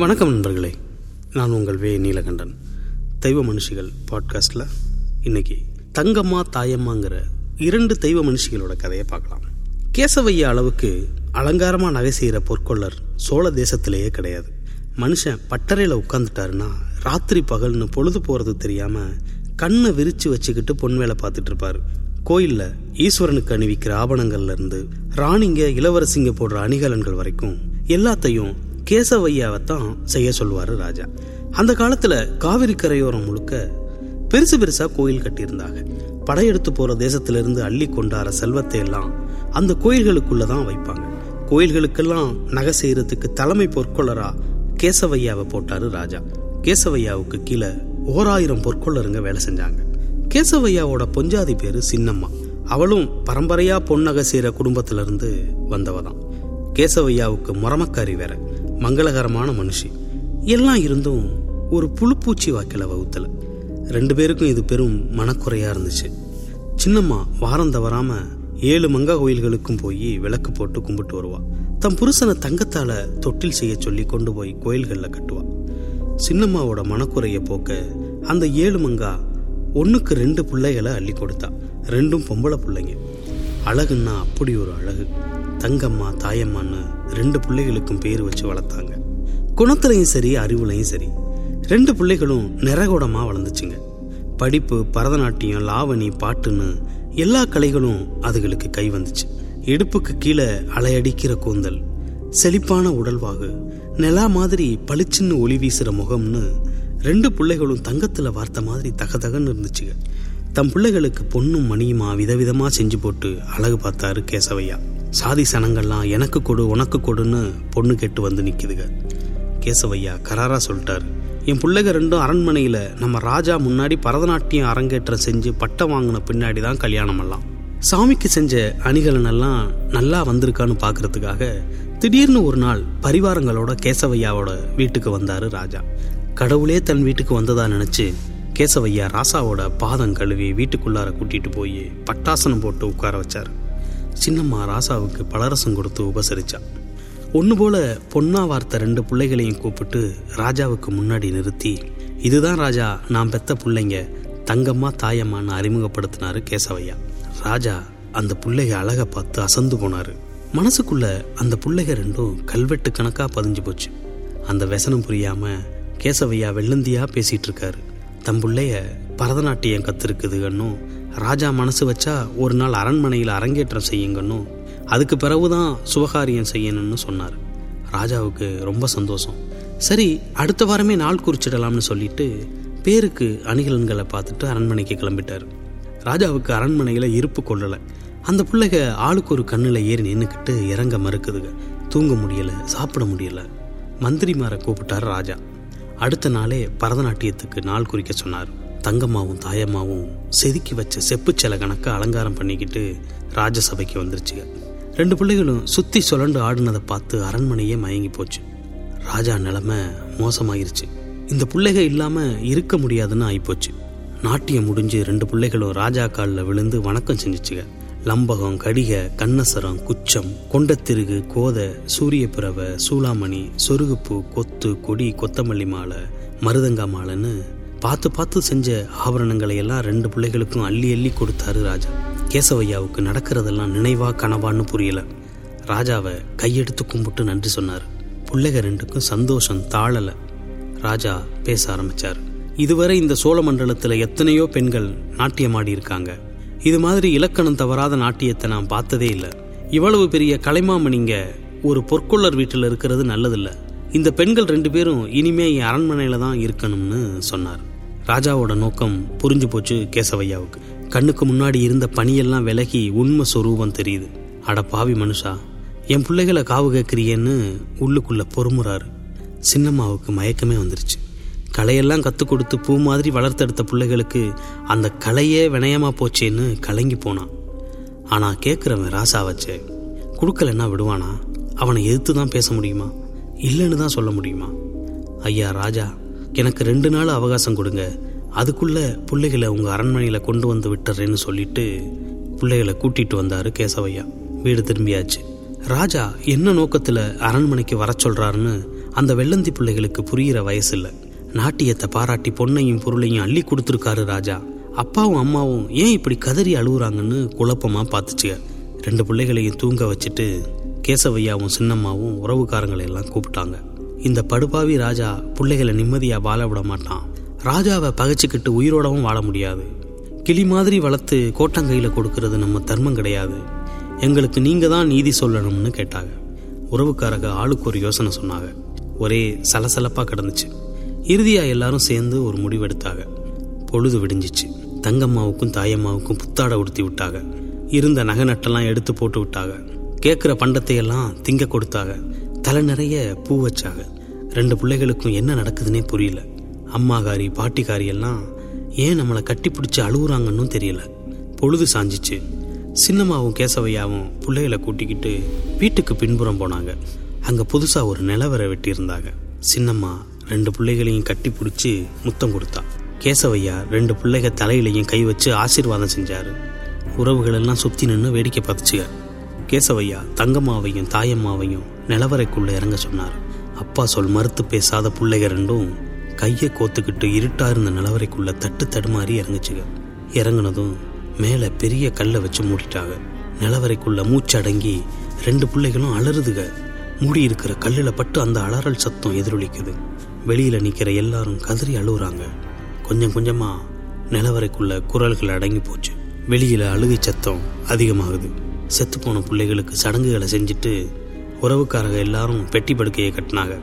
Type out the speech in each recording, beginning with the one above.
வணக்கம் நண்பர்களே. நான் உங்கள் வே நீலகண்டன். தெய்வ மனுஷிகள் பாட்காஸ்டில் இன்னைக்கு தங்கம்மா தாயம்மாங்கிற இரண்டு தெய்வ மனுஷிகளோட கதையை பார்க்கலாம். கேசவையா அளவுக்கு அலங்காரமாக நகை செய்கிற பொற்கொள்ளர் சோழ தேசத்திலேயே கிடையாது. மனுஷன் பட்டறையில் உட்காந்துட்டாருன்னா ராத்திரி பகல்னு பொழுது போகிறது தெரியாமல் கண்ணை விரித்து வச்சுக்கிட்டு பொன் வேலை பார்த்துட்டு இருப்பார். கோயிலில் ஈஸ்வரனுக்கு அணிவிக்கிற ஆபணங்கள்லேருந்து ராணிங்க இளவரசிங்க போடுற அணிகலன்கள் வரைக்கும் எல்லாத்தையும் கேசவையாவை தான் செய்ய சொல்லுவாரு ராஜா. அந்த காலத்துல காவிரி கரையோரம் முழுக்க பெருசு பெருசா கோயில் கட்டியிருந்தாங்க. படையெடுத்து போற தேசத்திலிருந்து அள்ளி கொண்டார செல்வத்தை எல்லாம் அந்த கோயில்களுக்குள்ளதான் வைப்பாங்க. கோயில்களுக்கெல்லாம் நகை செய்யறதுக்கு தலைமை பொற்கொள்ளரா கேசவையாவை போட்டாரு ராஜா. கேசவையாவுக்கு கீழே ஓராயிரம் பொற்கொள்ளருங்க வேலை செஞ்சாங்க. கேசவையாவோட பொஞ்சாதி பேரு சின்னம்மா. அவளும் பரம்பரையா பொன்னகை செய்கிற குடும்பத்துல இருந்து வந்தவ தான் கேசவையாவுக்கு முரமக்காரி வேற. மங்களகரமான மனுஷி. எல்லாம் இருந்தும் ஒரு புழுப்பூச்சி வாக்கில வகுத்தல. ரெண்டு பேருக்கும் இது பெரும் மனக்குறையா இருந்துச்சு. சின்னம்மா வாரம் தவறாமல் ஏழு மங்கா கோயில்களுக்கும் போய் விளக்கு போட்டு கும்பிட்டு வருவா. தம் புருஷனை தங்கத்தால தொட்டில் செய்ய சொல்லி கொண்டு போய் கோயில்களில் கட்டுவா. சின்னம்மாவோட மனக்குறைய போக்க அந்த ஏழு மங்கா ஒன்றுக்கு ரெண்டு பிள்ளைகளை அள்ளி கொடுத்தா. ரெண்டும் பொம்பளை பிள்ளைங்க. அழகுன்னா அப்படி ஒரு அழகு. தங்கம்மா தாயம்மான்னு ரெண்டு பிள்ளைகளுக்கும் பேர் வச்சு வளர்த்தாங்க. குணத்துலையும் சரி அறிவுலையும் சரி ரெண்டு பிள்ளைகளும் நிறகுடமாக வளர்ந்துச்சுங்க. படிப்பு பரதநாட்டியம் லாவணி பாட்டுன்னு எல்லா கலைகளும் அதுகளுக்கு கை வந்துச்சு. இடுப்புக்கு கீழே அலையடிக்கிற கூந்தல் செழிப்பான உடல்வாகு நிலா மாதிரி பளிச்சுன்னு ஒளி வீசுற முகம்னு ரெண்டு பிள்ளைகளும் தங்கத்துல வார்த்த மாதிரி தகதகன்னு இருந்துச்சுங்க. தம் பிள்ளைகளுக்கு பொண்ணும் மணியுமா விதவிதமா செஞ்சு போட்டு அழகு பார்த்தாரு கேசவையா. சாதி சனங்கள்லாம் எனக்கு கொடு உனக்கு கொடுன்னு பொண்ணு கேட்டு வந்து நிக்குதுங்க கேசவையா கராரா சொல்லிட்டாரு. என் பிள்ளைங்க ரெண்டும் அரண்மனையில நம்ம ராஜா முன்னாடி பரதநாட்டியம் அரங்கேற்றம் செஞ்சு பட்டம் வாங்கின பின்னாடி தான் கல்யாணம் எல்லாம் சாமிக்கு செஞ்ச அணிகலன் எல்லாம் நல்லா வந்திருக்கான்னு பாக்குறதுக்காக திடீர்னு ஒரு நாள் பரிவாரங்களோட கேசவையாவோட வீட்டுக்கு வந்தாரு ராஜா. கடவுளே தன் வீட்டுக்கு வந்ததா நினைச்சு கேசவையா ராசாவோட பாதம் கழுவி வீட்டுக்குள்ளார கூட்டிட்டு போய் பட்டாசனம் போட்டு உட்கார வச்சார். சின்னம்மா ராசாவுக்கு பலரசம் கொடுத்து உபசரிச்சா. ஒன்று போல பொன்னா வார்த்த ரெண்டு பிள்ளைகளையும் கூப்பிட்டு ராஜாவுக்கு முன்னாடி நிறுத்தி இதுதான் ராஜா நான் பெத்த பிள்ளைங்க தங்கம்மா தாயம்மான்னு அறிமுகப்படுத்தினாரு கேசவையா. ராஜா அந்த பிள்ளைக அழகை பார்த்து அசந்து போனாரு. மனசுக்குள்ள அந்த பிள்ளைக ரெண்டும் கல்வெட்டு கணக்காக பதிஞ்சு போச்சு. அந்த व्यசனம் புரியாம கேசவையா வெள்ளந்தியா பேசிட்டு இருக்காரு. தம் பிள்ளைய பரதநாட்டியம் கத்திருக்குதுகன்னும் ராஜா மனசு வச்சா ஒரு நாள் அரண்மனையில் அரங்கேற்றம் செய்யுங்கன்னும் அதுக்கு பிறகுதான் சுபகாரியம் செய்யணும்னு சொன்னார். ராஜாவுக்கு ரொம்ப சந்தோஷம். சரி அடுத்த வாரமே நாள் குறிச்சிடலாம்னு சொல்லிட்டு பேருக்கு அணிகலன்களை பார்த்துட்டு அரண்மனைக்கு கிளம்பிட்டார். ராஜாவுக்கு அரண்மனையில் இருப்பு கொள்ளலை. அந்த பிள்ளைக ஆளுக்கு ஒரு கண்ணில் ஏறி நின்றுக்கிட்டு இறங்க மறுக்குதுங்க தூங்க முடியலை சாப்பிட முடியல. மந்திரிமாரை கூப்பிட்டார் ராஜா. அடுத்த நாளே பரதநாட்டியத்துக்கு நாள் குறிக்க சொன்னார். தங்கம்மாவும் தாயம்மாவும் செதுக்கி வச்ச செப்பு சில கணக்க அலங்காரம் பண்ணிக்கிட்டு ராஜசபைக்கு வந்துருச்சுங்க ரெண்டு பிள்ளைகளும் சுத்தி சுழண்டு ஆடுனதை பார்த்து அரண்மனையே மயங்கி போச்சு. ராஜா நிலைமை மோசமாயிருச்சு. இந்த பிள்ளைக இல்லாம இருக்க முடியாதுன்னு ஆகிப்போச்சு நாட்டியம் முடிஞ்சு ரெண்டு பிள்ளைகளும் ராஜா காலில் விழுந்து வணக்கம் செஞ்சிச்சுங்க லம்பகம் கடிக கண்ணசரம் குச்சம் கொண்டத்திருகு கோதை சூரிய பிறவை சூளாமணி சொருகுப்பூ கொத்து கொடி கொத்தமல்லி மாலை மருதங்கா மாலைன்னு பார்த்து பார்த்து செஞ்ச ஆபரணங்களை எல்லாம் ரெண்டு பிள்ளைகளுக்கும் அள்ளி அள்ளி கொடுத்தாரு ராஜா. கேசவையாவுக்கு நடக்கிறதெல்லாம் நினைவா கனவான்னு புரியல. ராஜாவை கையெடுத்து கும்பிட்டு நன்றி சொன்னார். பிள்ளைக ரெண்டுக்கும் சந்தோஷம் தாழலை. ராஜா பேச ஆரம்பிச்சார். இதுவரை இந்த சோழ மண்டலத்தில் எத்தனையோ பெண்கள் நாட்டியமாடி இருக்காங்க. இது மாதிரி இலக்கணம் தவறாத நாட்டியத்தை நான் பார்த்ததே இல்லை. இவ்வளவு பெரிய கலைமாமணிங்க ஒரு பொற்கொள்ளர் வீட்டில் இருக்கிறது நல்லதில்ல. இந்த பெண்கள் ரெண்டு பேரும் இனிமே என் அரண்மனையில தான் இருக்கணும்னு சொன்னார். ராஜாவோட நோக்கம் புரிஞ்சு போச்சு கேசவையாவுக்கு. கண்ணுக்கு முன்னாடி இருந்த பனியெல்லாம் விலகி உண்மை சொரூபம் தெரியுது. அட பாவி மனுஷா என் பிள்ளைகளை காவு கேட்குறியேன்னு உள்ளுக்குள்ள பொறுமுறாரு. சின்னம்மாவுக்கு மயக்கமே வந்துருச்சு. கலையெல்லாம் கற்றுக் கொடுத்து பூ மாதிரி வளர்த்தெடுத்த பிள்ளைகளுக்கு அந்த கலையே வினயமா போச்சேன்னு கலங்கி போனான். ஆனால் கேட்குறவன் ராசா வச்சே கொடுக்கலன்னா விடுவானா? அவனை எதிர்த்து தான் பேச முடியுமா? இல்லைன்னு தான் சொல்ல முடியுமா? ஐயா ராஜா எனக்கு ரெண்டு நாள் அவகாசம் கொடுங்க. அதுக்குள்ள பிள்ளைகளை உங்கள் அரண்மனையில் கொண்டு வந்து விட்டுறேன்னு சொல்லிட்டு பிள்ளைகளை கூட்டிட்டு வந்தாரு கேசவையா வீடு திரும்பியாச்சு. ராஜா என்ன நோக்கத்தில் அரண்மனைக்கு வர சொல்கிறாருன்னு அந்த வெள்ளந்தி பிள்ளைகளுக்கு புரிகிற வயசு இல்லை. நாட்டியத்தை பாராட்டி பொண்ணையும் பொருளையும் அள்ளி கொடுத்துருக்காரு ராஜா. அப்பாவும் அம்மாவும் ஏன் இப்படி கதறி அழுகுறாங்கன்னு குழப்பமா பார்த்துச்சுங்க ரெண்டு பிள்ளைகளையும் தூங்க வச்சுட்டு கேசவையாவும் சின்னம்மாவும் உறவுக்காரங்களை எல்லாம் கூப்பிட்டாங்க. இந்த படுபாவி ராஜா பிள்ளைகளை நிம்மதியா வாழ விட மாட்டான். ராஜாவை பகைச்சிக்கிட்டு உயிரோடவும் வாழ முடியாது. கிளி மாதிரி வளர்த்து கோட்டங்கையில் கொடுக்கறது நம்ம தர்மம் கிடையாது. எங்களுக்கு நீங்க தான் நீதி சொல்லணும்னு கேட்டாங்க. உறவுக்காரங்க ஆளுக்கு ஒரு யோசனை சொன்னாங்க. ஒரே சலசலப்பா கிடந்துச்சு. இறுதியாக எல்லாரும் சேர்ந்து ஒரு முடிவெடுத்தாங்க பொழுது விடிஞ்சிச்சு. தங்கம்மாவுக்கும் தாயம்மாவுக்கும் புத்தாடை உடுத்தி விட்டாங்க இருந்த நகை நட்டெல்லாம் எடுத்து போட்டு விட்டாங்க கேட்குற பண்டத்தையெல்லாம் திங்க கொடுத்தாங்க தலை நிறைய பூ வச்சாங்க ரெண்டு பிள்ளைகளுக்கும் என்ன நடக்குதுன்னே புரியல. அம்மாகாரி பாட்டிக்காரி எல்லாம் ஏன் நம்மளை கட்டி பிடிச்சி அழுகுறாங்கன்னு தெரியல. பொழுது சாஞ்சிச்சு. சின்னம்மாவும் கேசவையாவும் பிள்ளைகளை கூட்டிக்கிட்டு வீட்டுக்கு பின்புறம் போனாங்க. அங்கே புதுசாக ஒரு நிலவரை வெட்டியிருந்தாங்க. சின்னம்மா ரெண்டு பிள்ளைகளையும் கட்டி பிடிச்சி முத்தம் கொடுத்தா. கேசவையா ரெண்டு பிள்ளைக தலையிலையும் கை வச்சு ஆசீர்வாதம் செஞ்சாரு. உறவுகள் எல்லாம் சுத்தி நின்று வேடிக்கை பார்த்துச்சுங்க. கேசவையா தங்கம்மாவையும் தாயம்மாவையும் நிலவரைக்குள்ள இறங்க சொன்னார். அப்பா சொல் மறுத்து பேசாத பிள்ளைக ரெண்டும் கையை கோத்துக்கிட்டு இருட்டா இருந்த நிலவரைக்குள்ள தட்டு தடுமாறி இறங்குச்சுங்க. இறங்குனதும் மேலே பெரிய கல்லை வச்சு மூடிட்டாங்க. நிலவரைக்குள்ள மூச்சடங்கி ரெண்டு பிள்ளைகளும் அலறுதுக மூடி இருக்கிற கல்லில் பட்டு அந்த அலறல் சத்தம் எதிரொலிக்குது. வெளியில் நிற்கிற எல்லாரும் கதறி அழுகுறாங்க கொஞ்சம் கொஞ்சமாக நிலவரைக்குள்ள குரல்கள் அடங்கி போச்சு. வெளியில் அழுகை சத்தம் அதிகமாகுது. செத்துப்போன பிள்ளைகளுக்கு சடங்குகளை செஞ்சுட்டு உறவுக்காரங்க எல்லாரும் பெட்டி படுக்கையை கட்டினாங்க.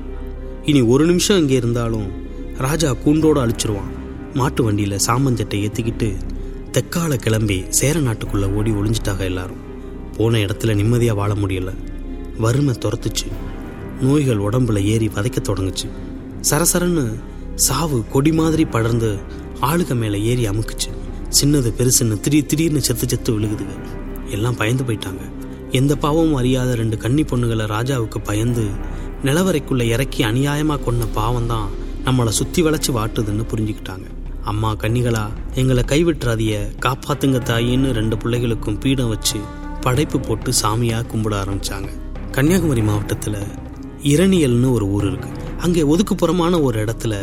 இனி ஒரு நிமிஷம் இங்கே இருந்தாலும் ராஜா கூண்டோடு அழிச்சிருவான். மாட்டு வண்டியில் சாமஞ்சட்டை ஏற்றிக்கிட்டு தெக்கால கிளம்பி சேர நாட்டுக்குள்ளே ஓடி ஒளிஞ்சிட்டாங்க எல்லாரும். போன இடத்துல நிம்மதியாக வாழ முடியல. வறுமை துரத்துச்சு. நோய்கள் உடம்புல ஏறி வதைக்க தொடங்குச்சு. சரசரன்னு சாவு கொடி மாதிரி படர்ந்து ஆளுக மேலே ஏறி அமுக்குச்சு. சின்னது பெருசுன்னு திடீர் திடீர்னு செத்து செத்து விழுகுதுங்க. எல்லாம் பயந்து போயிட்டாங்க. எந்த பாவமும் அறியாத ரெண்டு கன்னி பொண்ணுகளை ராஜாவுக்கு பயந்து நிலவரைக்குள்ள இறக்கி அநியாயமாக கொன்ன பாவம் தான் நம்மளை சுற்றி வளைச்சு வாட்டுதுன்னு புரிஞ்சுக்கிட்டாங்க. அம்மா கன்னிகளா எங்களை கைவிட்டுறாதிய காப்பாத்துங்க தாயின்னு ரெண்டு பிள்ளைகளுக்கும் பீடம் வச்சு படைப்பு போட்டு சாமியாக கும்பிட ஆரம்பிச்சாங்க. கன்னியாகுமரி மாவட்டத்தில் இரணியல்னு ஒரு ஊர் இருக்கு. அங்கே ஒதுக்குப்புறமான ஒரு இடத்துல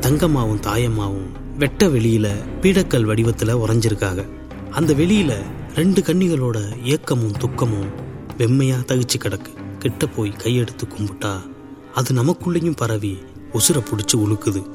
தங்கம்மாவும் தாயம்மாவும் வெட்ட வெளியில பீடக்கல் வடிவத்தில் உறைஞ்சிருக்காங்க. அந்த வெளியில ரெண்டு கன்னிகளோட ஏக்கமும் துக்கமும் வெம்மையா தகிச்சு கிடக்கு. கிட்ட போய் கையெடுத்து கும்பிட்டா அது நமக்குள்ளேயும் பரவி உசுரை பிடிச்சி உழுக்குது.